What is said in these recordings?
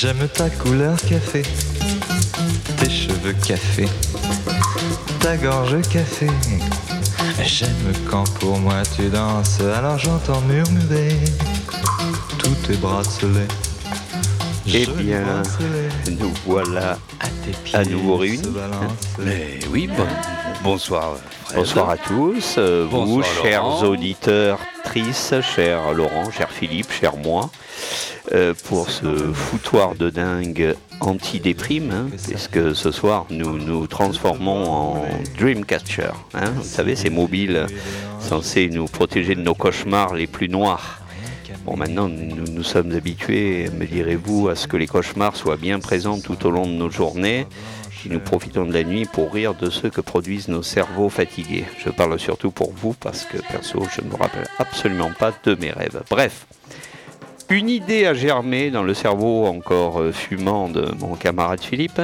J'aime ta couleur café, tes cheveux café, ta gorge café. J'aime quand pour moi tu danses, alors j'entends murmurer tous tes bracelets. Eh bien, nous voilà à nouveau réunis. Mais oui, bonsoir. Bonsoir à tous, euh, vous, chers auditeurs, tristes, cher Laurent, cher Philippe, cher moi, euh, pour ce foutoir de dingue anti-déprime, hein, puisque ce soir nous nous transformons en Dreamcatcher. Hein, vous savez, ces mobiles censés nous protéger de nos cauchemars les plus noirs. Bon, maintenant, nous nous sommes habitués, me direz-vous, à ce que les cauchemars soient bien présents tout au long de nos journées, et nous profitons de la nuit pour rire de ceux que produisent nos cerveaux fatigués. Je parle surtout pour vous, parce que perso, je ne me rappelle absolument pas de mes rêves. Bref, une idée a germé dans le cerveau encore euh, fumant de mon camarade Philippe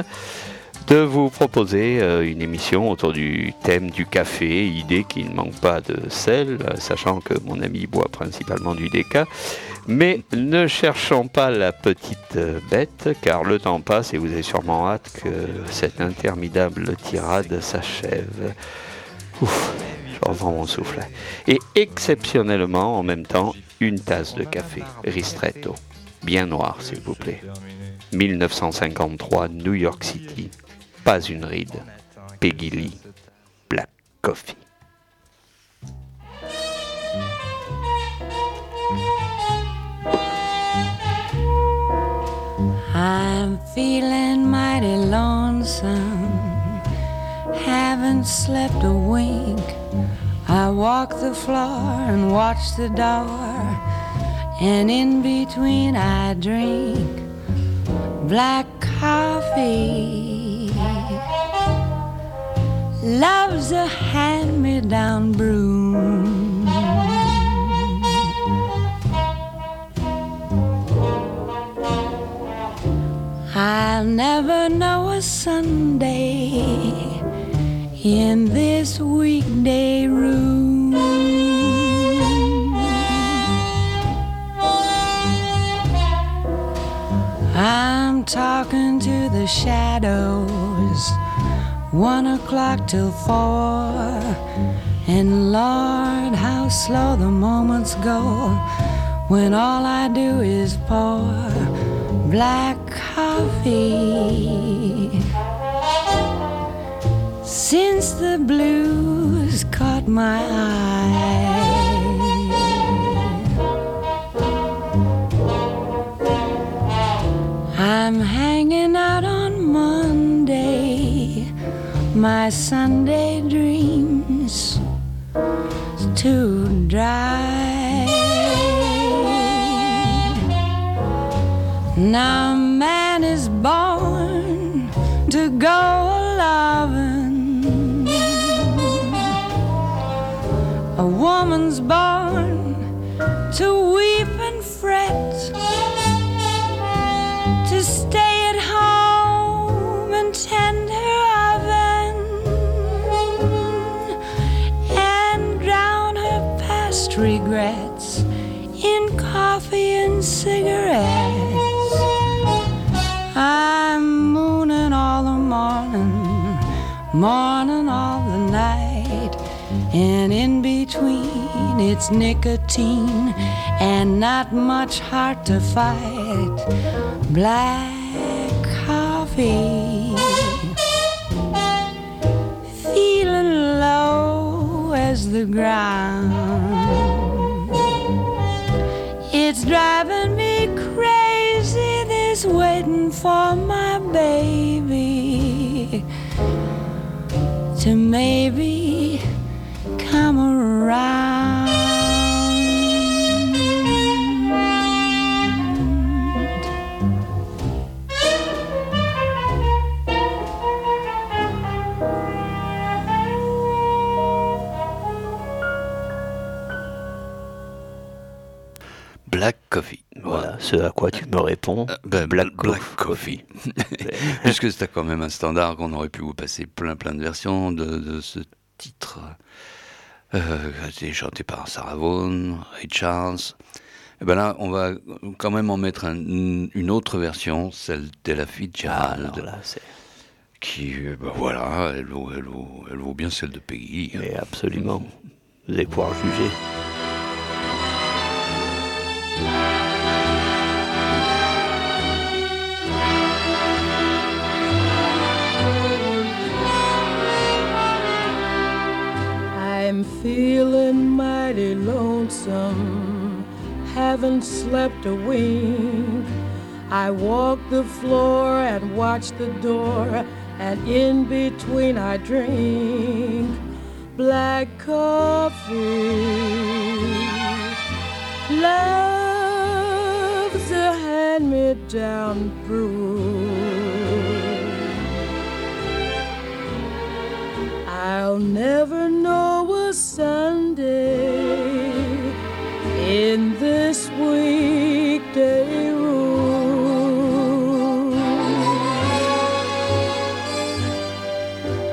de vous proposer euh, une émission autour du thème du café, idée qui ne manque pas de sel, euh, sachant que mon ami boit principalement du déca. Mais ne cherchons pas la petite bête, car le temps passe et vous avez sûrement hâte que cette interminable tirade s'achève. Ouf, je reprends mon souffle. Et exceptionnellement, en même temps, une tasse de café, ristretto, bien noir s'il vous plaît. 1953, New York City, pas une ride. Peggy Lee, Black Coffee. I'm feeling mighty lonesome, haven't slept a wink. I walk the floor and watch the door, and in between I drink black coffee. Love's a hand me down broom. I'll never know a Sunday in this weekday room. I'm talking to the shadows, one o'clock till four. And Lord, how slow the moments go when all I do is pour black coffee. Since the blues caught my eye. I'm hanging out on Monday, my Sunday dreams too dry. Now man is born to go woman's born to weep and fret to stay at home and tend her oven and drown her past regrets in coffee and cigarettes. I'm mooning all the morning, morning all the night, and in between it's nicotine and not much heart to fight. Black coffee, feeling low as the ground. It's driving me crazy, this waiting for my baby to maybe ce à quoi tu me réponds. Euh, ben, Black, Black Coffee. Coffee. Puisque c'était quand même un standard qu'on aurait pu vous passer plein plein de versions de, de ce titre. Euh, été chanté par Sarah Vaughan, Ray Charles. Eh ben là, on va quand même en mettre une autre version, celle d'Ella Fitzgerald. Ah, qui, ben voilà, elle vaut, elle, elle vaut, bien celle de Peggy. Mais absolument. Vous allez pouvoir juger. I'm feeling mighty lonesome, haven't slept a wink. I walk the floor and watch the door, and in between I drink black coffee. Love's a hand me down brew. I'll never know Sunday in this weekday room.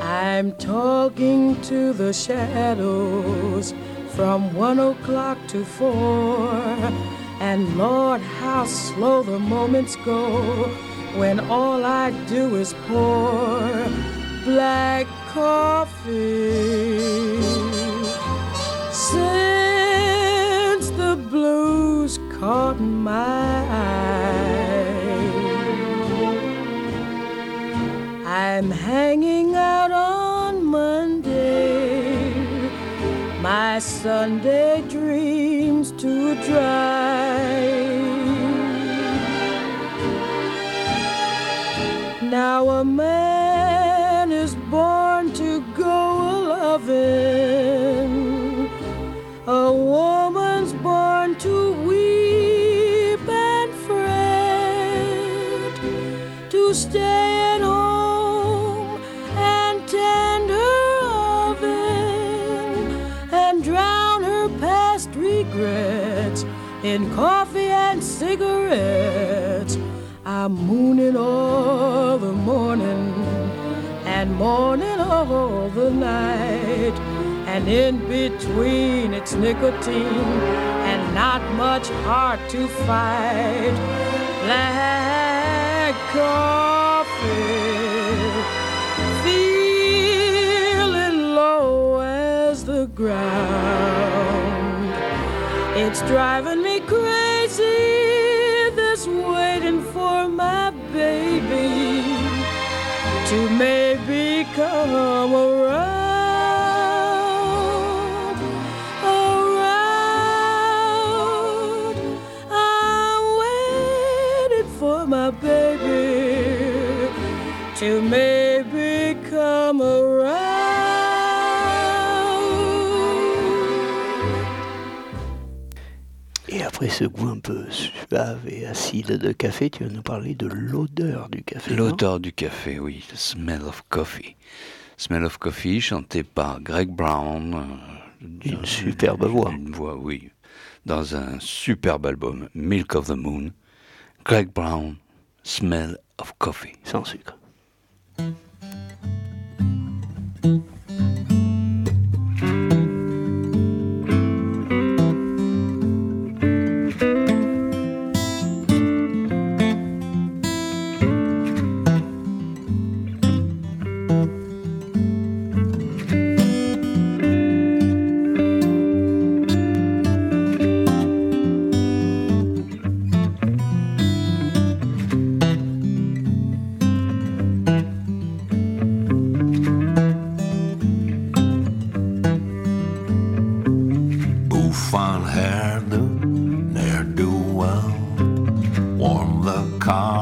I'm talking to the shadows from one o'clock to four. And Lord, how slow the moments go when all I do is pour black coffee. Blues caught my eye, I'm hanging out on Monday, my Sunday dreams to dry. Now a man is born to go a loving. In coffee and cigarettes. I'm mooning all the morning and morning all the night. And in between it's nicotine and not much heart to fight. Black coffee, feeling low as the ground. It's driving me crazy, this waiting for my baby to maybe come around, ce goût un peu suave et acide de café, tu vas nous parler de l'odeur du café. L'odeur du café, oui, the smell of coffee. Smell of Coffee, chanté par Greg Brown. euh, Une superbe voix. Une voix, oui. Dans un superbe album, Milk of the Moon. Greg Brown, Smell of Coffee. Sans sucre. Hairdo, ne'er do well. Warm the car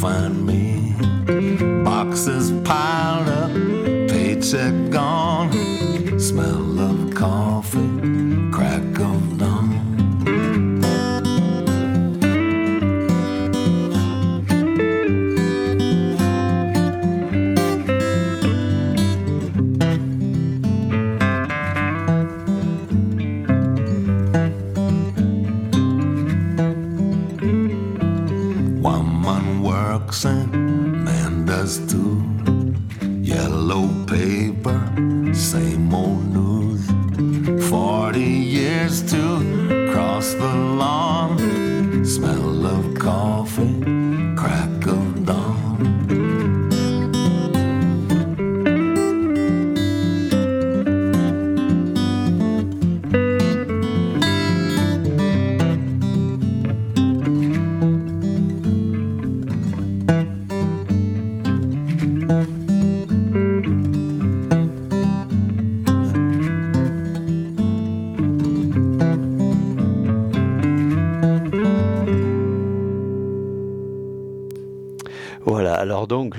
find me. Boxes piled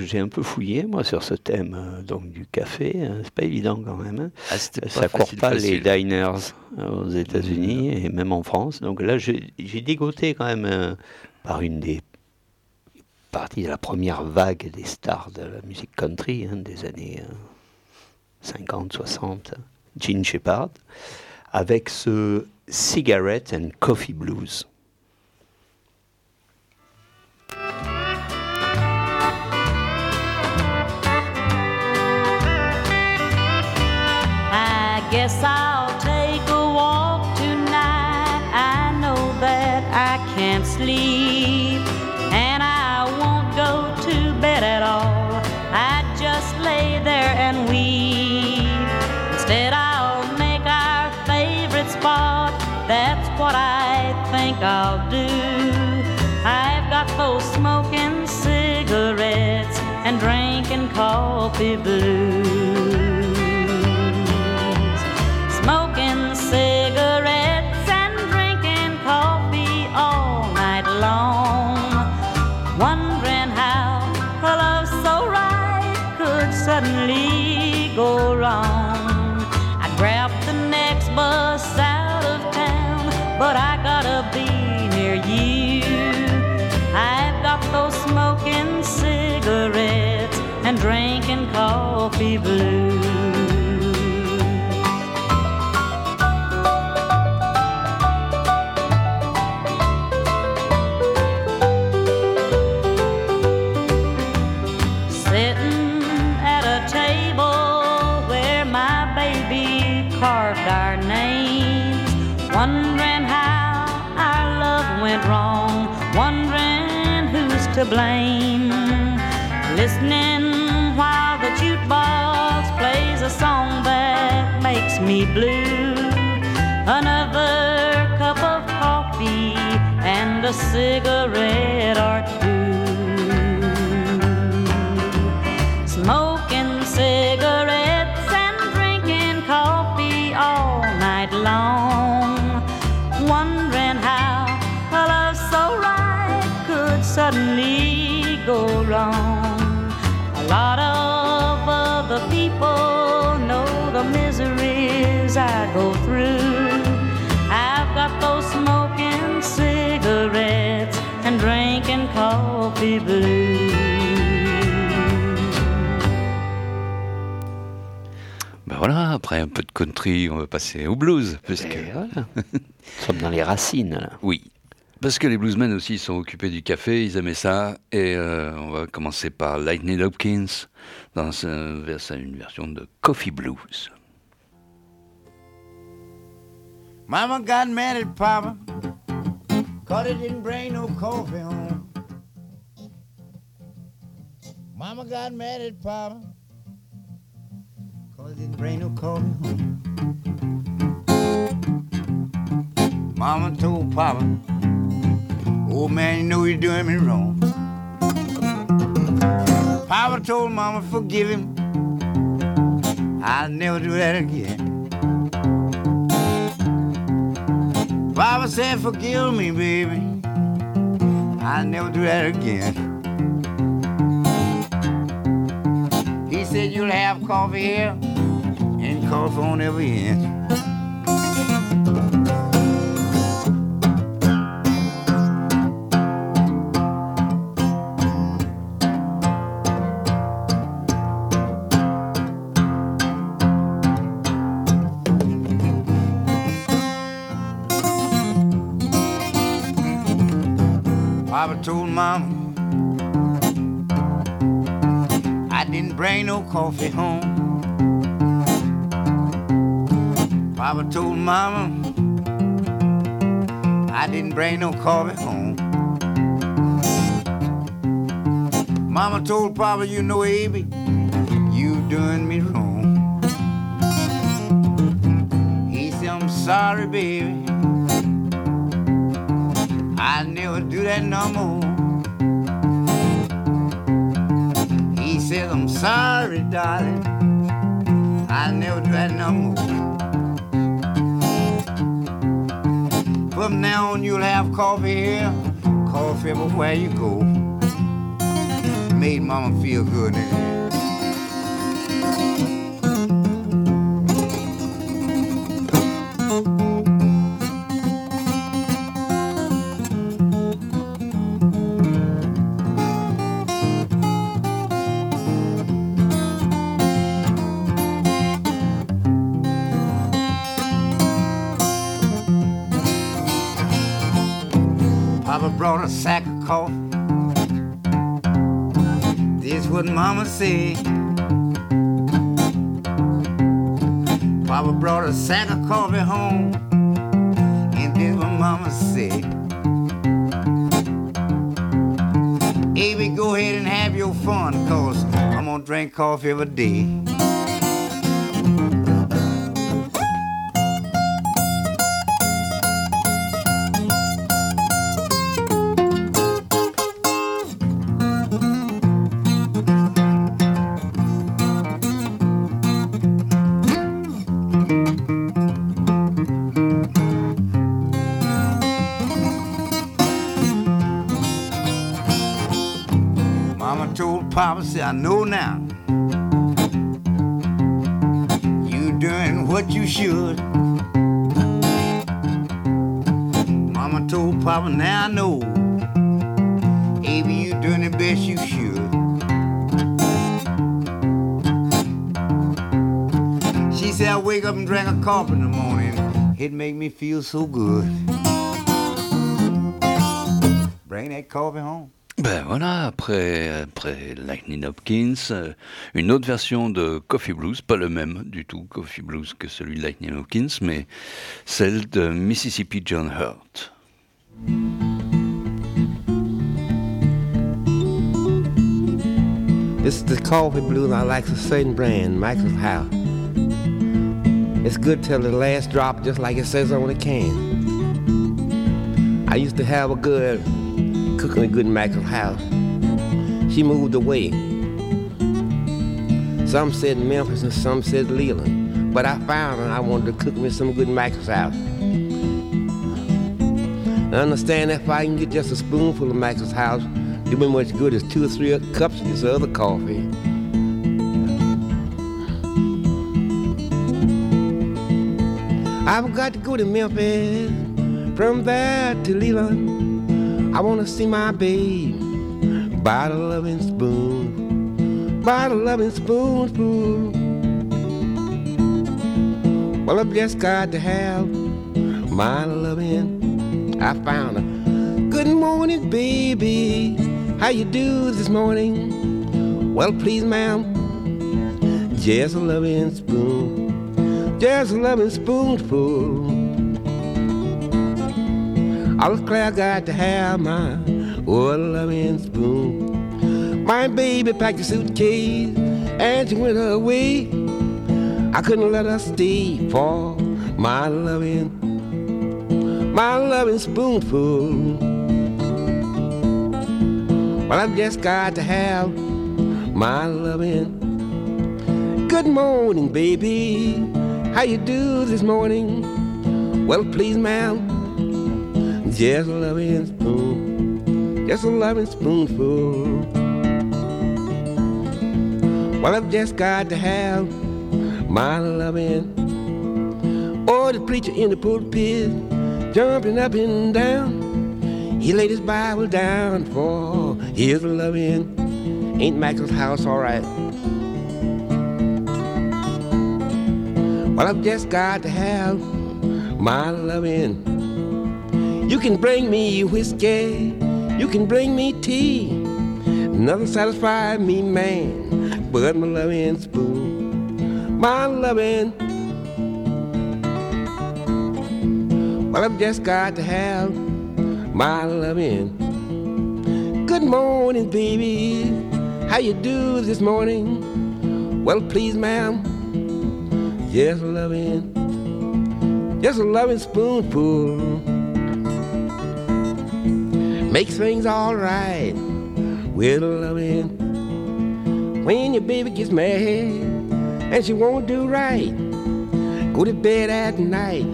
donc j'ai un peu fouillé moi sur ce thème euh, donc du café, hein, c'est pas évident quand même. hein. Ah, Ça court facile, pas les diners euh, aux États-Unis et même en France. Donc là, j'ai j'ai dégoté quand même euh, par une des parties de la première vague des stars de la musique country hein, des années euh, 50, 60, Gene Shepard, avec ce Cigarette and Coffee Blues. Guess I'll take a walk tonight. I know that I can't sleep, and I won't go to bed at all. I just lay there and weep. Instead, I'll make our favorite spot. That's what I think I'll do. I've got those smoking cigarettes and drinking coffee blues blue. Blue. Another cup of coffee and a cigarette coffee blues. Ben voilà, après un peu de country, on va passer au blues. Parce que... Voilà. Nous sommes dans les racines. Là. Oui. Parce que les bluesmen aussi sont occupés du café, ils aimaient ça. Et euh, on va commencer par Lightning Hopkins dans une version de Coffee Blues. Mama got mad at Papa, cause he didn't bring no coffee home. Mama got mad at Papa, cause he didn't bring no coffee home. Mama told Papa, old man, you know you're doing me wrong. Papa told Mama, forgive him. I'll never do that again. Papa said, forgive me, baby. I'll never do that again. Said, you'll have coffee here and coffee on every end. Told Mama bring no coffee home. Papa told Mama I didn't bring no coffee home. Mama told Papa, you know, Abby, you doing me wrong. He said, I'm sorry, baby. I'll never do that no more. I'm sorry, darling. I'll never do no more. From now on, you'll have coffee here, coffee everywhere you go. Made mama feel good Said. Papa brought a sack of coffee home, and this what Mama said. Amy, go ahead and have your fun, cause I'm gonna drink coffee every day. Doing what you should. Mama told Papa, now I know. Maybe you doing the best you should. She said, I wake up and drink a coffee in the morning. It make me feel so good. Bring that coffee home. Ben voilà, après, Lightning Hopkins, euh, une autre version de Coffee Blues, pas le même du tout, Coffee Blues, que celui de Lightning Hopkins, mais celle de Mississippi John Hurt. This is the coffee blues I like a certain brand, Michael's House. It's good till the last drop, just like it says on the can. I used to have a good cooking a good Michael's House. She moved away. Some said Memphis and some said Leland. But I found her I wanted to cook me some good Michael's House. I understand that if I can get just a spoonful of Michael's House, do me much good as two or three cups of this other coffee. I've got to go to Memphis, from there to Leland. I wanna see my babe by the loving spoon, by the loving spoonful. Well, I've just got to have my loving. I found a good morning, baby. How you do this morning? Well, please, ma'am, just a loving spoon, just a loving spoonful. I was glad I got to have my oh, loving spoon. My baby packed a suitcase and she went away. I couldn't let her stay for my loving, my loving spoonful. Well, I've just got to have my loving. Good morning, baby. How you do this morning? Well, please, ma'am, just a loving spoon, just a loving spoonful. Well, I've just got to have my loving. Or oh, the preacher in the pulpit, jumping up and down. He laid his Bible down for his loving. Ain't Michael's house all right? Well, I've just got to have my loving. You can bring me whiskey, you can bring me tea. Nothing satisfies me, man, but my loving spoon, my loving. Well, I've just got to have my loving. Good morning, baby. How you do this morning? Well, please, ma'am, just loving, just a loving spoonful makes things all right with a loving. When your baby gets mad and she won't do right, go to bed at night,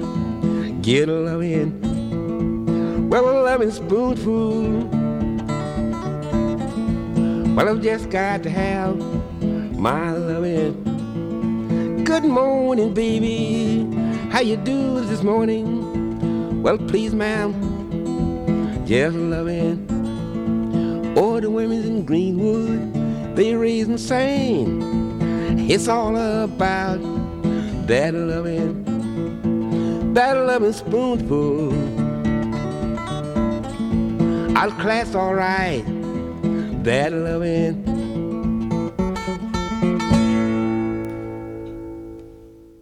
get a loving. Well, a loving spoonful. Well, I've just got to have my loving. Good morning, baby. How you do this morning? Well, please, ma'am, just loving. All the women in Greenwood, they raise insane. It's all about that loving, that loving spoonful. I'll class all right, that loving.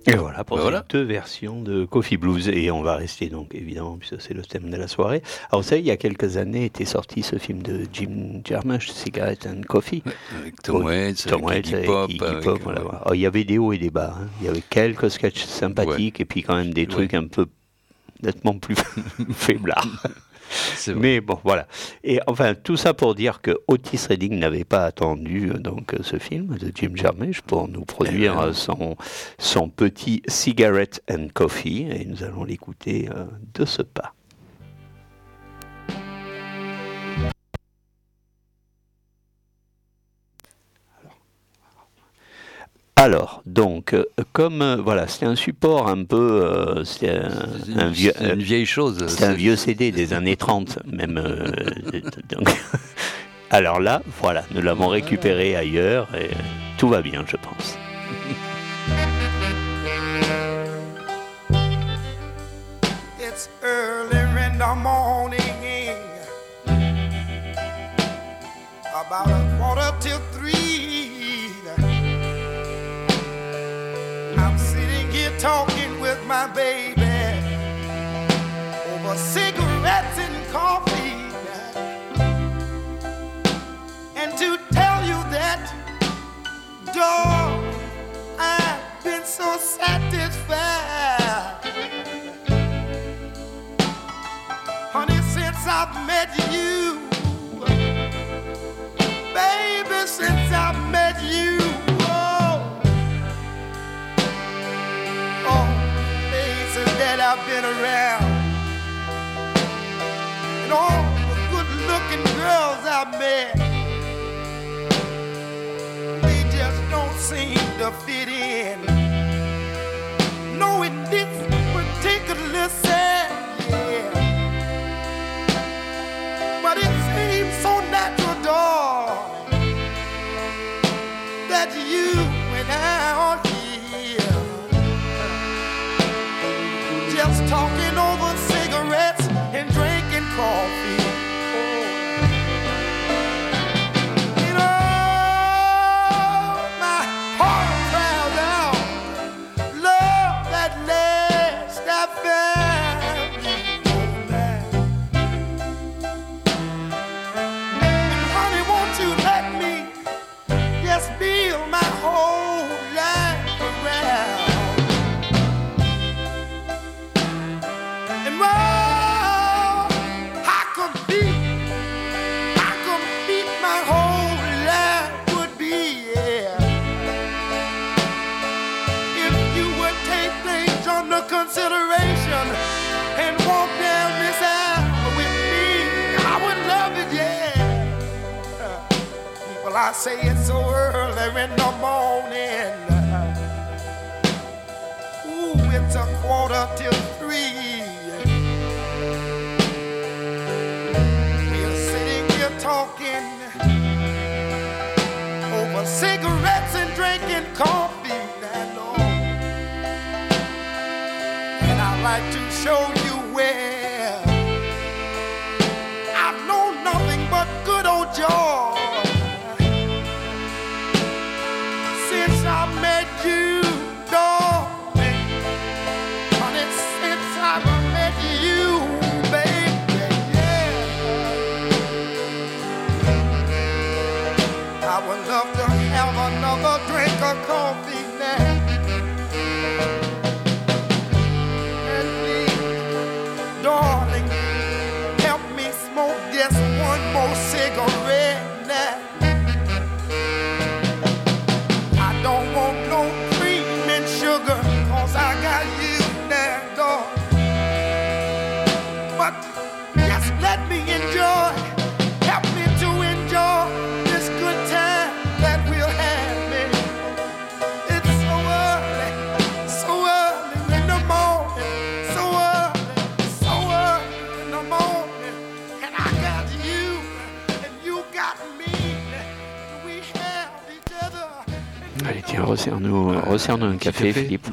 Et voilà pour Voilà. ces deux versions de Coffee Blues. Et on va rester donc évidemment, puisque c'est le thème de la soirée. Alors vous savez, il y a quelques années était sorti ce film de Jim Jarmusch, Cigarette and Coffee. Avec Tom Oui, Waits, Tom avec Waits Iggy avec Pop. Iggy avec- Pop, voilà, voilà. Alors, il y avait des hauts et des bas. hein. Il y avait quelques sketchs sympathiques et puis quand même des trucs un peu nettement plus faiblards. Mais bon, voilà. Et enfin, tout ça pour dire que Otis Redding n'avait pas attendu euh, donc euh, ce film de Jim Jarmusch pour nous produire Eh euh, son, son petit Cigarette and Coffee. Et nous allons l'écouter euh, de ce pas. Alors, donc, euh, comme euh, voilà, c'était un support un peu, euh, un, C'est une, un vieux, c'est une vieille chose. c'est un c'est- vieux CD des années 30, même. euh, donc, alors là, voilà, nous l'avons récupéré ailleurs et tout va bien, je pense. It's early in the morning, about talking with my baby over cigarettes and coffee. And to tell you that, dog, I've been so satisfied. Honey, since I've met you, I've been around. And all the good looking girls I've met, they just don't seem to fit in. No, in this particular set, yeah. But it seems so natural, darling, that you and I are. cough. Say it's so early in the morning. Ooh, it's a quarter till three. We're sitting here talking over cigarettes and drinking coffee. And, I'd like to show you resserre-nous un café, Philippe.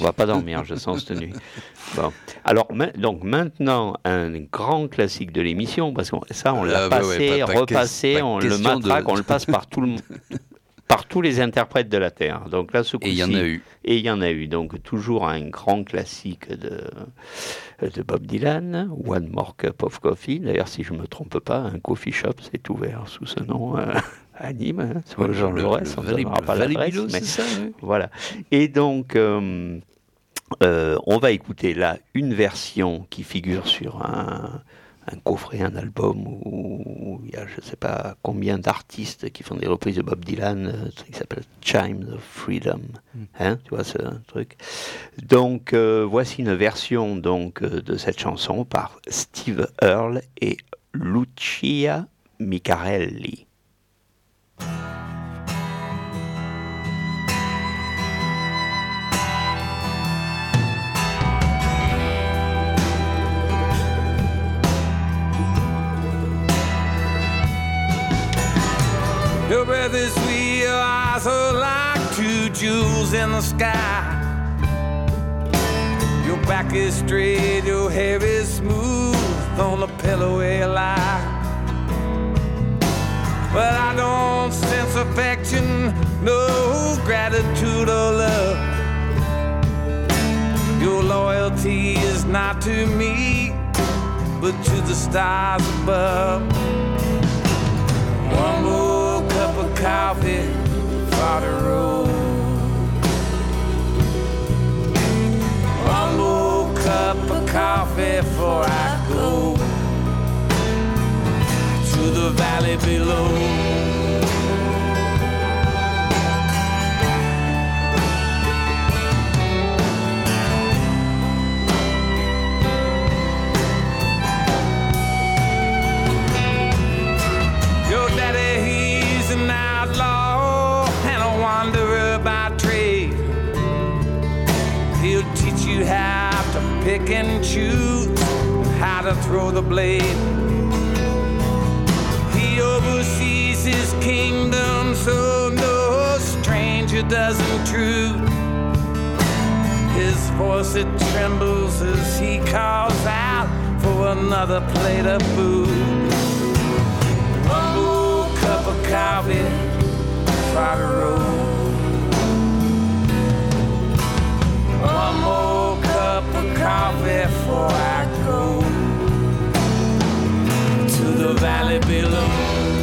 On va pas dormir, je sens cette nuit. Alors, donc maintenant, un grand classique de l'émission, parce que ça, on l'a ah, passé, repassé, on le matraque, on le passe par tout le par tous les interprètes de la Terre. Donc là, ce Et il y en a eu. Et il y en a eu. Donc toujours un grand classique de, de Bob Dylan, One More Cup of Coffee. D'ailleurs, si je ne me trompe pas, un coffee shop s'est ouvert sous ce nom. Euh, à Nîmes, hein, sur Jean Jaurès, on ne pas l'adresse, mais ça, voilà. Et donc, euh, euh, on va écouter là une version qui figure sur un, un coffret, un album où, il y a je ne sais pas combien d'artistes qui font des reprises de Bob Dylan, euh, qui s'appelle Chimes of Freedom. Hmm. Hein, tu vois ce truc. Donc voici une version donc de cette chanson par Steve Earle et Lucia Micarelli. Your breath is sweet, your eyes are like two jewels in the sky. Your back is straight, your hair is smooth on the pillow where you lie. But I don't sense affection, no gratitude or love. Your loyalty is not to me, but to the stars above. One more coffee for the road. One more cup of coffee before I go to the valley below. Pick and choose, how to throw the blade He oversees his kingdom, so no stranger does intrude. his voice it trembles as he calls out for another plate of food. One more cup of coffee, fire road. One of coffee before I go to the valley below.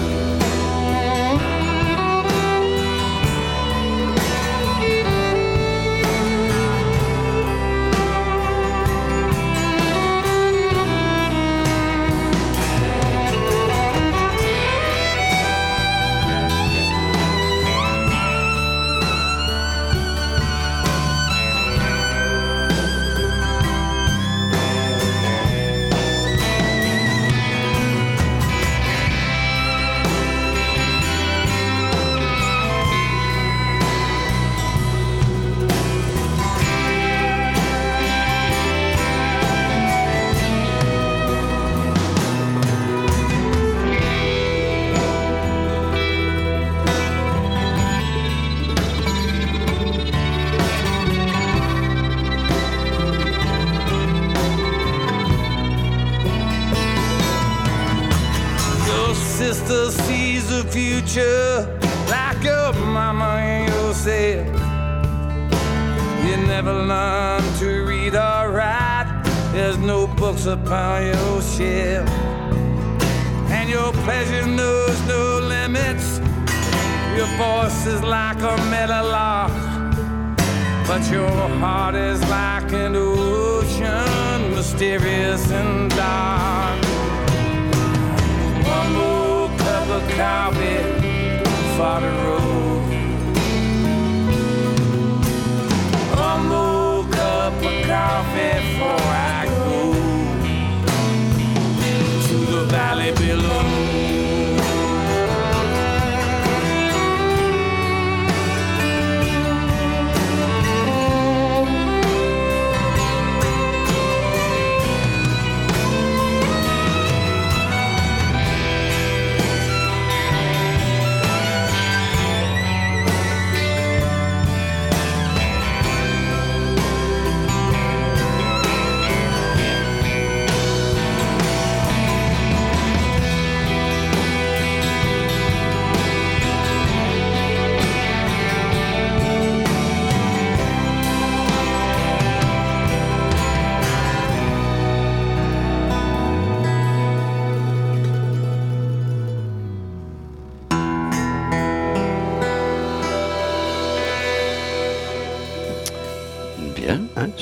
I'll be far to road.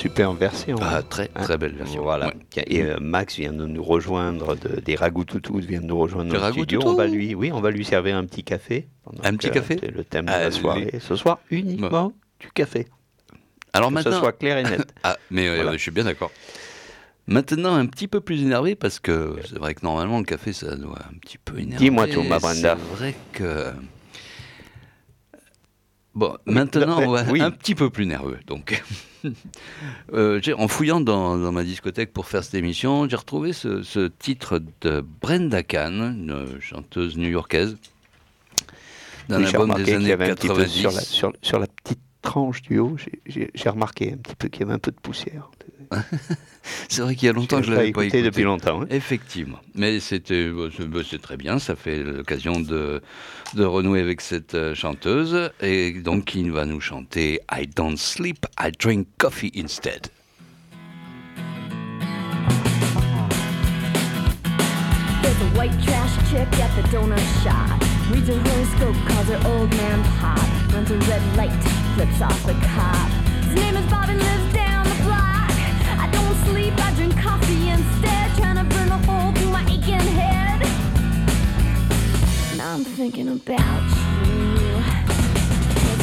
Hein, super version. Ah, très, très belle version. Voilà. Ouais. Et euh, Max vient de nous rejoindre, de- des Ragoutoutou vient de nous rejoindre dans le studio. On va lui, oui, on va lui servir un petit café. Un petit café C'est le thème de Allez. la soirée. Ce soir, uniquement du café. Alors que maintenant, ce soit clair et net. ah, mais euh, je suis bien d'accord. Maintenant, un petit peu plus énervé parce que c'est vrai que normalement le café ça doit un petit peu énerver. Dis-moi tout, ma Brenda. C'est vrai que bon, maintenant mais- on va oui. un petit peu plus nerveux. Donc, Euh, en fouillant dans, dans ma discothèque pour faire cette émission, j'ai retrouvé ce, ce titre de Brenda Kahn, une chanteuse new-yorkaise, d'un Oui, album des années avait un petit peu 90. sur la, sur, sur la petite tranche du haut, j'ai- remarqué un petit peu qu'il y avait un peu de poussière. C'est vrai qu'il y a longtemps que je l'ai l'avais pas écouté depuis longtemps. hein. Effectivement. Mais c'était, c'est très bien. Ça fait l'occasion de, de renouer avec cette euh, chanteuse. Et donc, il va nous chanter I don't sleep, I drink coffee instead. There's a white trash chick at the donut shop. Reads her horoscope, calls her old man pop. Runs a red light, flips off the cop. His name is Bob and lives down the block. I don't sleep, I drink coffee instead. Trying to burn a hole through my aching head. Now I'm thinking about you.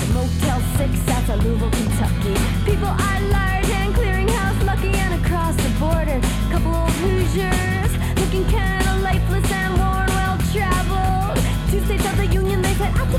A Motel 6 outside Louisville, Kentucky. People are large and clearinghouse lucky and across the border. Couple old Hoosiers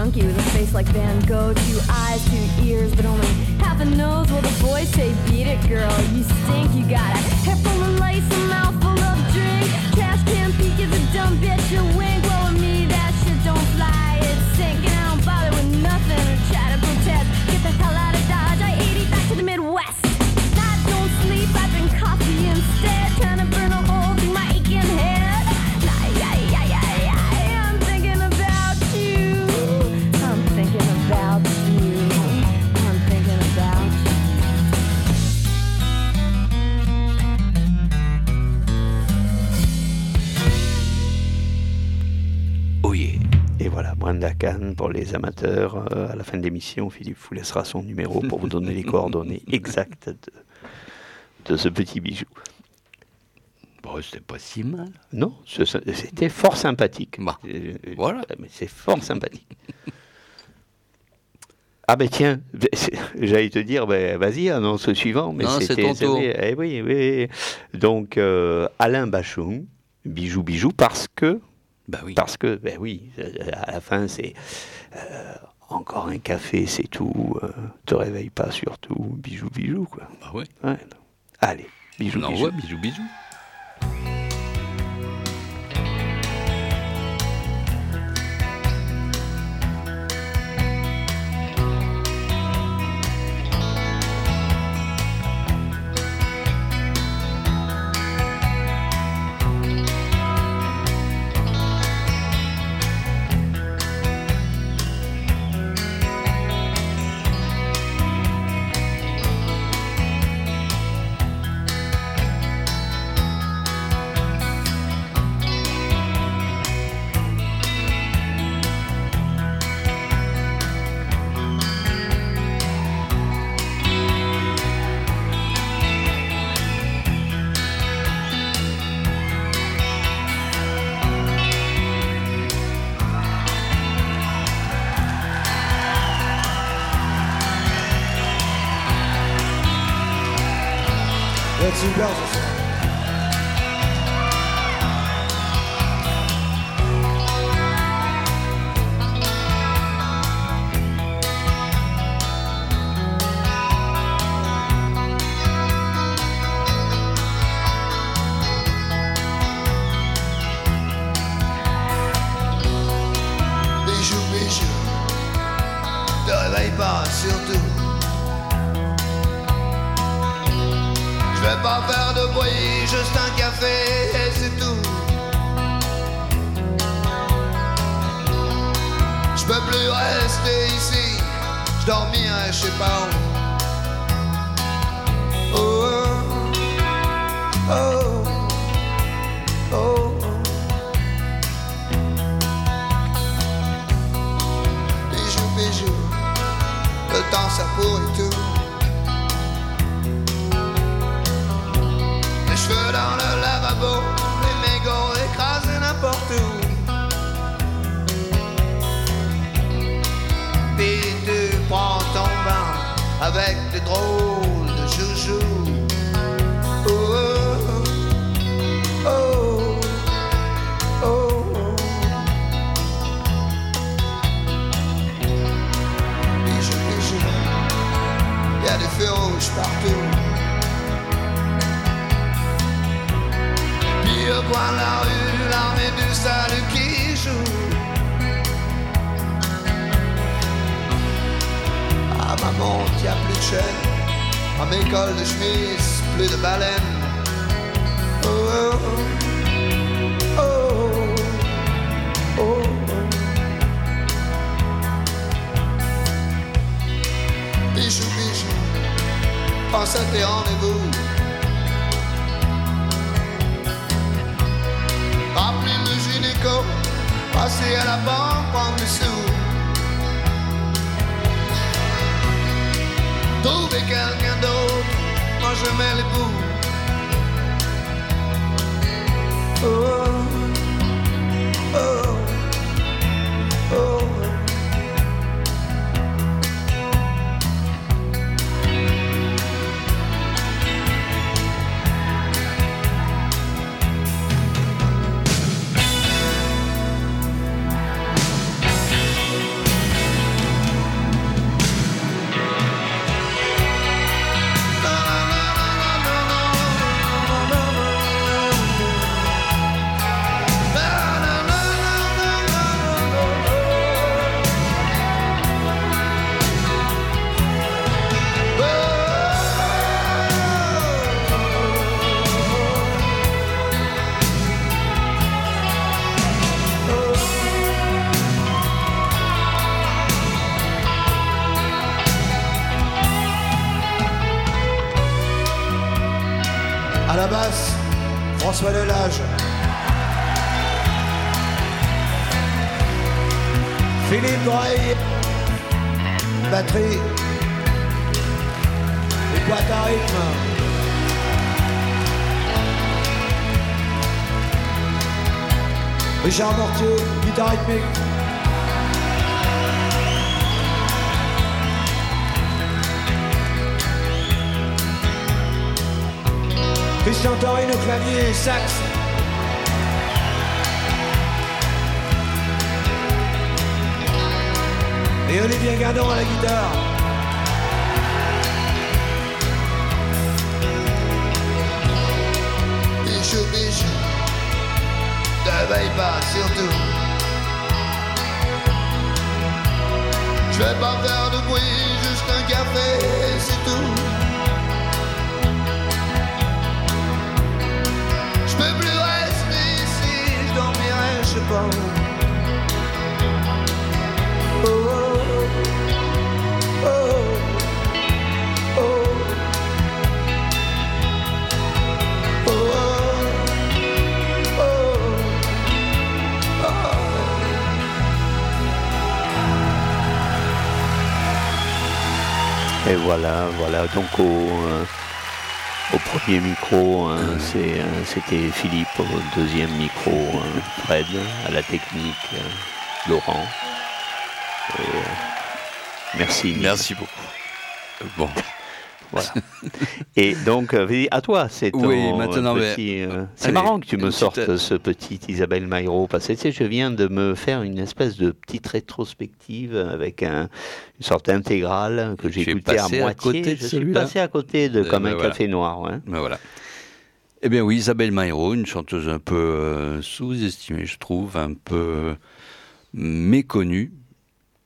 junkie with a face like Van Gogh, two eyes, two ears, but only half a nose. Well, the boys say, "Beat it, girl, you stink. You got a hair full of lace, a mouth full of drink. Trash can peek is a dumb bitch. You wink. Brenda Kahn pour les amateurs. Euh, à la fin de l'émission, Philippe vous laissera son numéro pour vous donner les coordonnées exactes de, de ce petit bijou. Bon, c'était pas si mal. Non, c'était fort sympathique. Bah, Euh, voilà. Mais c'est fort sympathique. Ah ben tiens, j'allais te dire, ben, vas-y, annonce le suivant. Mais Non, c'est c'était- ton tour. c'était- eh oui, oui. Donc, euh, Alain Bachung, bijou, bijou, parce que, Bah oui. parce que, ben oui, euh, à la fin, c'est euh, encore un café, c'est tout. euh, te réveille pas surtout, bijou, bijou, quoi. Bah ouais. Ouais. Allez, bijou, bijou. bisous, bisous. Rosie Rose. La basse, François Delage. Philippe Droy. Batterie. Et boîte à rythme. Richard Mortier, guitare rythmique. Christian Torino, clavier et sax. Et Olivier Gardon à la guitare. Bichou, bichou, te veille pas surtout. Je vais pas faire de bruit, juste un café, c'est tout. Pas où. Oh, oh, oh, oh. Oh, oh, oh, oh. Et voilà, voilà. Donc au, au premier micro, hein, euh, c'était Philippe. Au deuxième micro, hein, Fred. À la technique, euh, Laurent. Et, euh, merci. Merci beaucoup. Bon. Voilà. Et donc, euh, à toi, c'est Oui, maintenant, mais- petit, euh, c'est Allez, marrant que tu me petite- sortes ce petit Isabelle Maillot, parce que tu sais, je viens de me faire une espèce de petite rétrospective avec un- une sorte d'intégrale que j'ai écoutée à passé à moitié. côté de je suis passé à côté de Euh, Comme ben un voilà. café noir. ouais. Ben voilà. Eh bien oui, Isabelle Maillot, une chanteuse un peu euh, sous-estimée, je trouve, un peu euh, méconnue,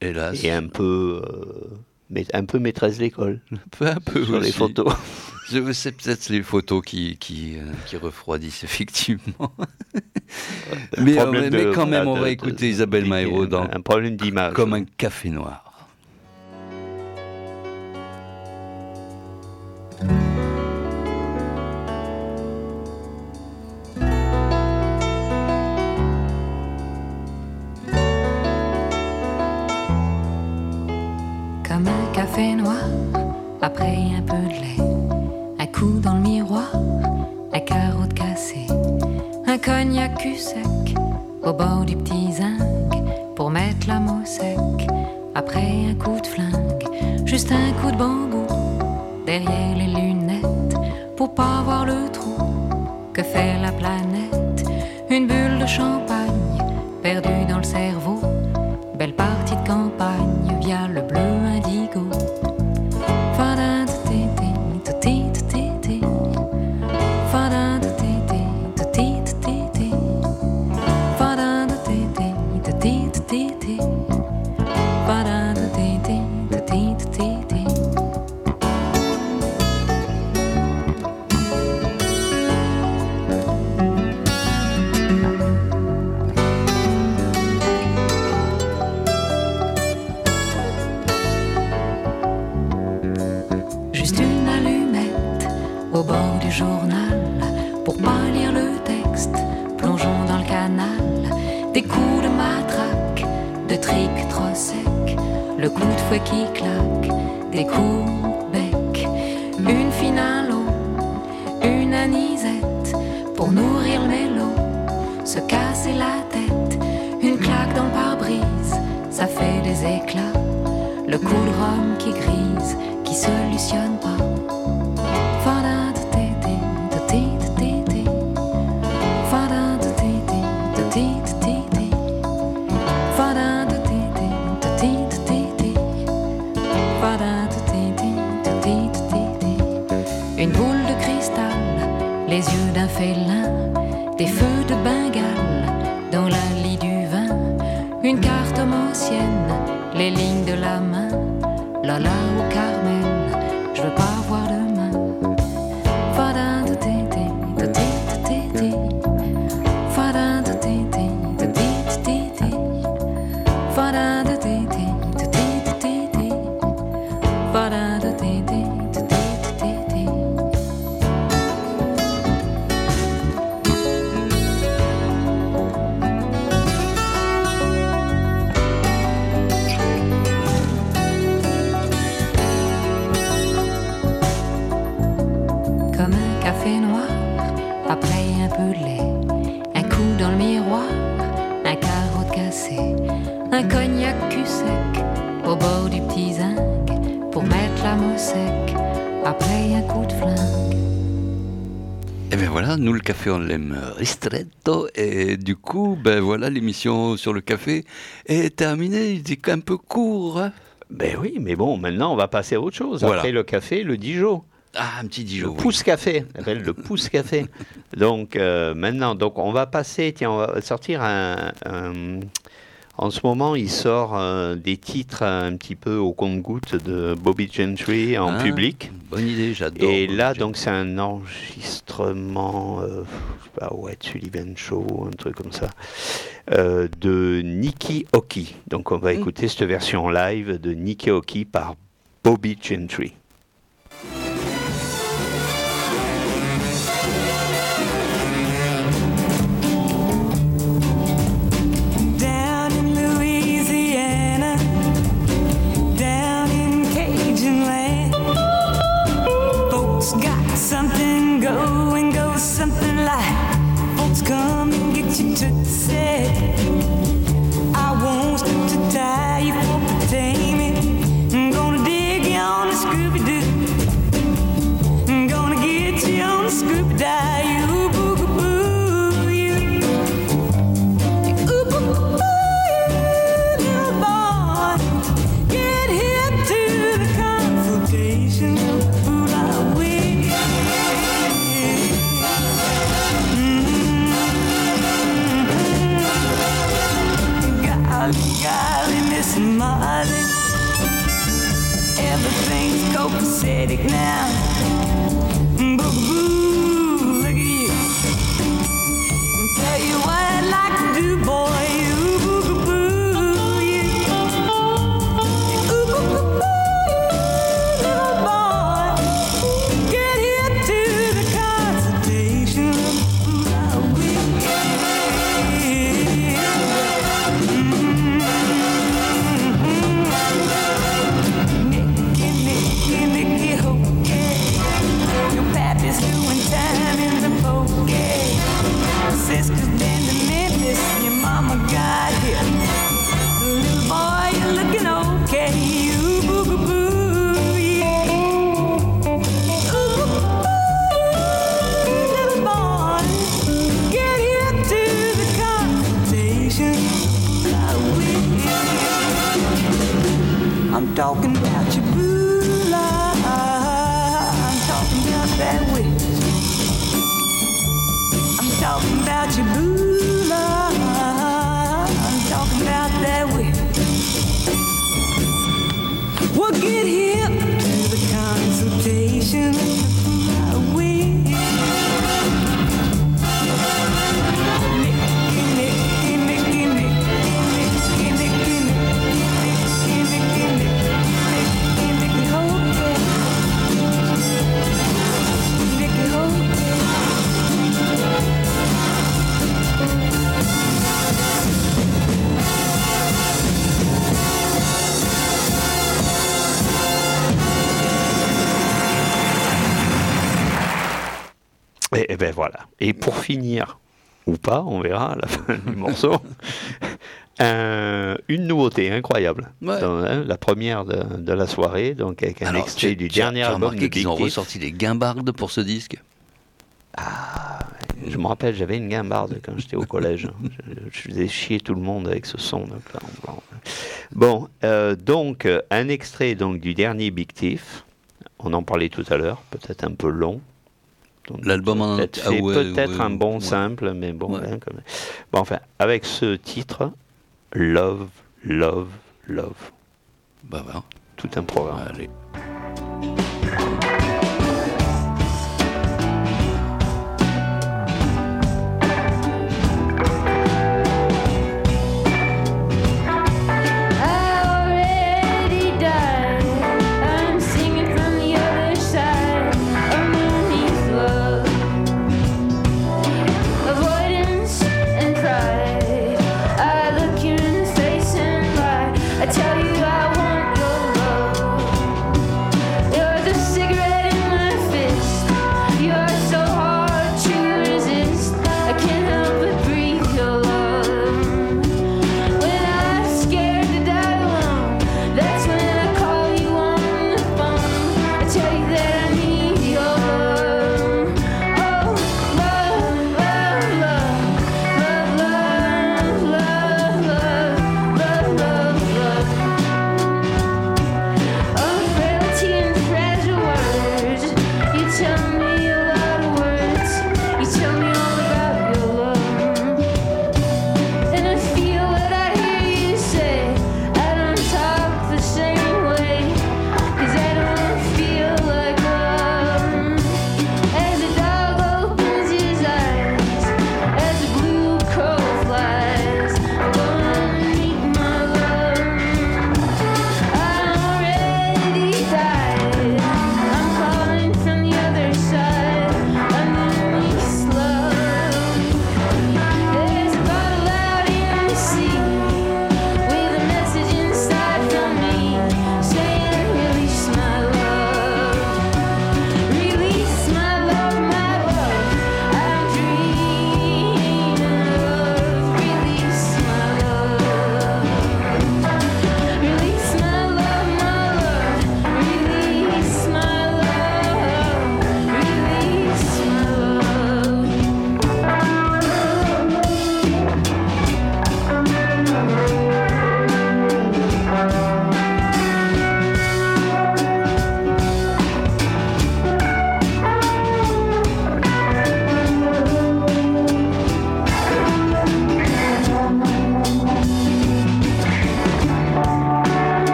hélas. Et un peu, euh, mais- un peu maîtresse d'école. Un peu, un peu sur les photos. Je- C'est peut-être les photos qui, qui, euh, qui refroidissent, effectivement. mais, euh, mais- quand même, voilà, on va de- écouter Isabelle Maillot dans un problème d'image. Comme un café noir. Au bord du petit zinc, pour mettre la mot sec, après un coup de flingue, juste un coup de bambou, derrière les lunettes, pour pas voir le trou que fait la planète, une bulle de champagne, perdue dans le cerveau, belle partie de campagne via le pour pas lire le texte. Plongeons dans le canal, des coups de matraque, de trick trop sec, le coup de fouet qui claque, des coups bec, une finale une anisette pour nourrir le mélo, se casser la tête, une claque dans le pare-brise, ça fait des éclats, le coup de rhum qui grise, qui solutionne pas. fade ristretto et du coup, ben voilà, l'émission sur le café est terminée. Il était un peu court. hein. Ben oui, mais bon, maintenant on va passer à autre chose. Voilà. Après le café, le Dijon. Ah, un petit Dijon. Le oui. pouce café, on appelle le pouce café. Donc euh, maintenant, donc on va passer, tiens, on va sortir un. un- en ce moment, il sort euh, des titres un petit peu au compte-goutte de Bobby Gentry en Ah, public. Bonne idée, j'adore. Et Bobby là, Gentry. donc, c'est un enregistrement, euh, je sais pas, Wet Sullivan Show, un truc comme ça, euh, de Nikki Hockey. Donc, on va écouter cette version live de Nikki Hockey par Bobby Gentry. Everything's copacetic now. Boo-boo. Finir, ou pas, on verra à la fin du morceau, un- une nouveauté incroyable. Ouais. Dans, hein, la première de, de la soirée, donc avec un Alors, extrait du dernier album de qu'ils ont ressorti des guimbardes pour ce disque? Je me rappelle, j'avais une guimbarde quand j'étais au collège. je, je faisais chier tout le monde avec ce son. Donc, là, on- on- Bon, euh, donc, euh, un extrait donc, du dernier Big Thief. On en parlait tout à l'heure, peut-être un peu long. L'album en ah fait ouais, peut-être ouais, un bon ouais. simple, mais bon, hein, quand même. Bon, enfin, avec ce titre, Love, Love, Love. Bah voilà. Tout un programme. Allez.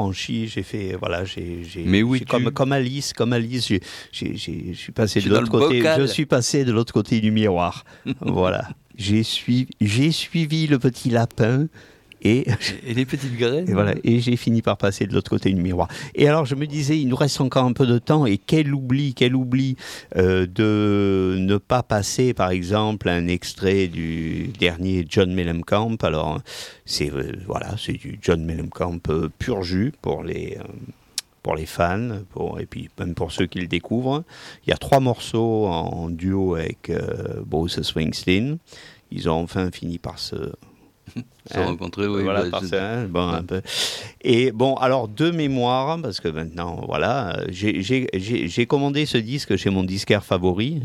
J'ai franchi, j'ai fait, voilà, j'ai, j'ai, es-tu comme, comme Alice, comme Alice, je suis passé de l'autre côté, bocal. je suis passé de l'autre côté du miroir. voilà, j'ai suivi, j'ai suivi le petit lapin Et, et les petites graines. Et voilà. Et j'ai fini par passer de l'autre côté du miroir. Et alors je me disais, il nous reste encore un peu de temps et quel oubli, quel oubli euh, de ne pas passer, par exemple, un extrait du dernier John Mellencamp. Alors c'est euh, voilà, c'est du John Mellencamp euh, pur jus pour les pour les fans, pour, et puis même pour ceux qui le découvrent. Il y a trois morceaux en duo avec Bruce Springsteen. Ils ont enfin fini par se se hein? rencontrer, oui. Voilà, bah, par bon, un peu. Et bon, alors de mémoire, parce que maintenant, voilà, j'ai commandé ce disque chez mon disquaire favori.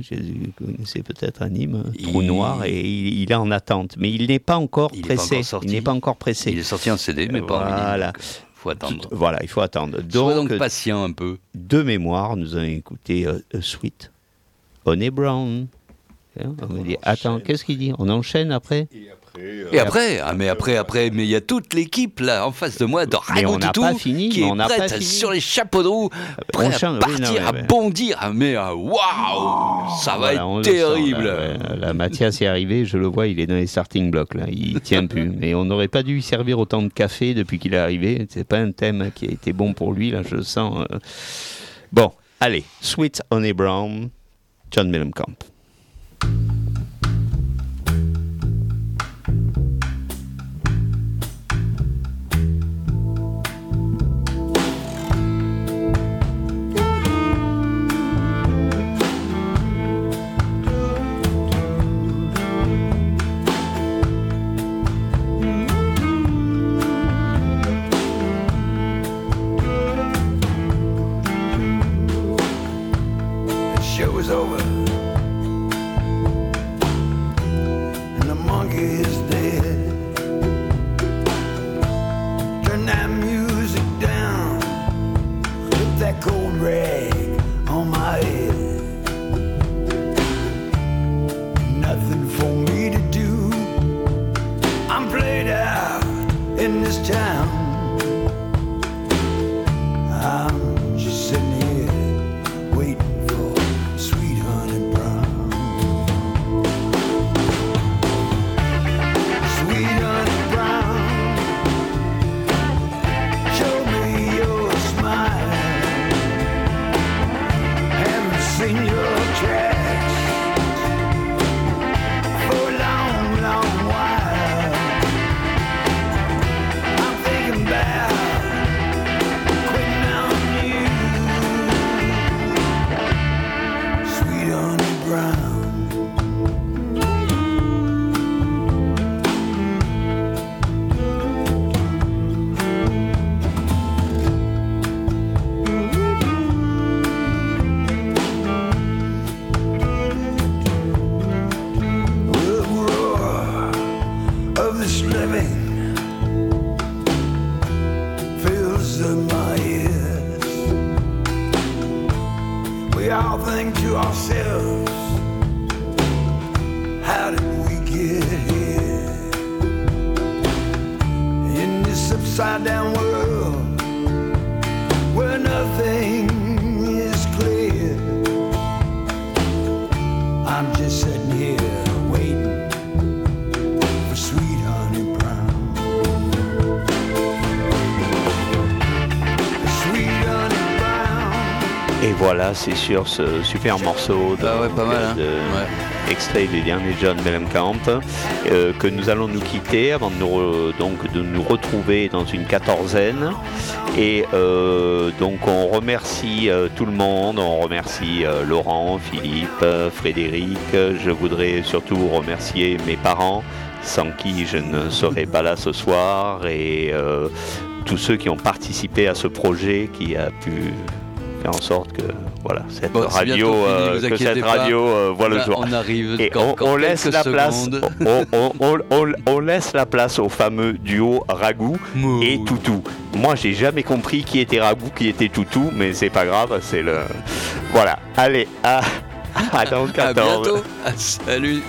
C'est peut-être un hymne, Trou Noir, et il, est en attente. Mais il n'est pas encore pressé. il n'est pas encore pressé. Il est sorti en CD, mais pas en Voilà. Il faut attendre. Voilà, il faut attendre. Donc, donc patient un peu. De mémoire, nous avons écouté euh, Sweet, Honey Brown. Hein, on me dit, attends, qu'est-ce qu'il dit? On enchaîne après? Et après, ah, mais après, après, mais il y a toute l'équipe là en face de moi de Ragon Toutou fini, qui est on prête sur les chapeaux de roue, prêt à partir, à bondir. Ah, mais ah, waouh, ça va être terrible. la Mathias est arrivé, je le vois, il est dans les starting blocks là, il tient plus. Mais on n'aurait pas dû lui servir autant de café depuis qu'il est arrivé. C'est pas un thème qui a été bon pour lui là, je le sens. Euh. Bon, allez, Sweet Honey Brown, John Mellencamp. C'est sur ce super morceau de, ah pas mal, hein. extrait du dernier John Mellencamp euh, que nous allons nous quitter avant de nous, donc, de nous retrouver dans une quatorzaine. Et euh, donc on remercie euh, tout le monde, on remercie Laurent, Philippe, Frédéric. Je voudrais surtout remercier mes parents sans qui je ne serais pas là ce soir et tous ceux qui ont participé à ce projet qui a pu faire en sorte que voilà, cette radio, euh, que cette radio euh, voit le jour. On arrive et on, laisse la place, on, laisse la place au fameux duo Ragou et Toutou. Moi, j'ai jamais compris qui était Ragou, qui était Toutou, mais c'est pas grave, c'est le voilà. Allez, à, à dans 14. À bientôt. salut.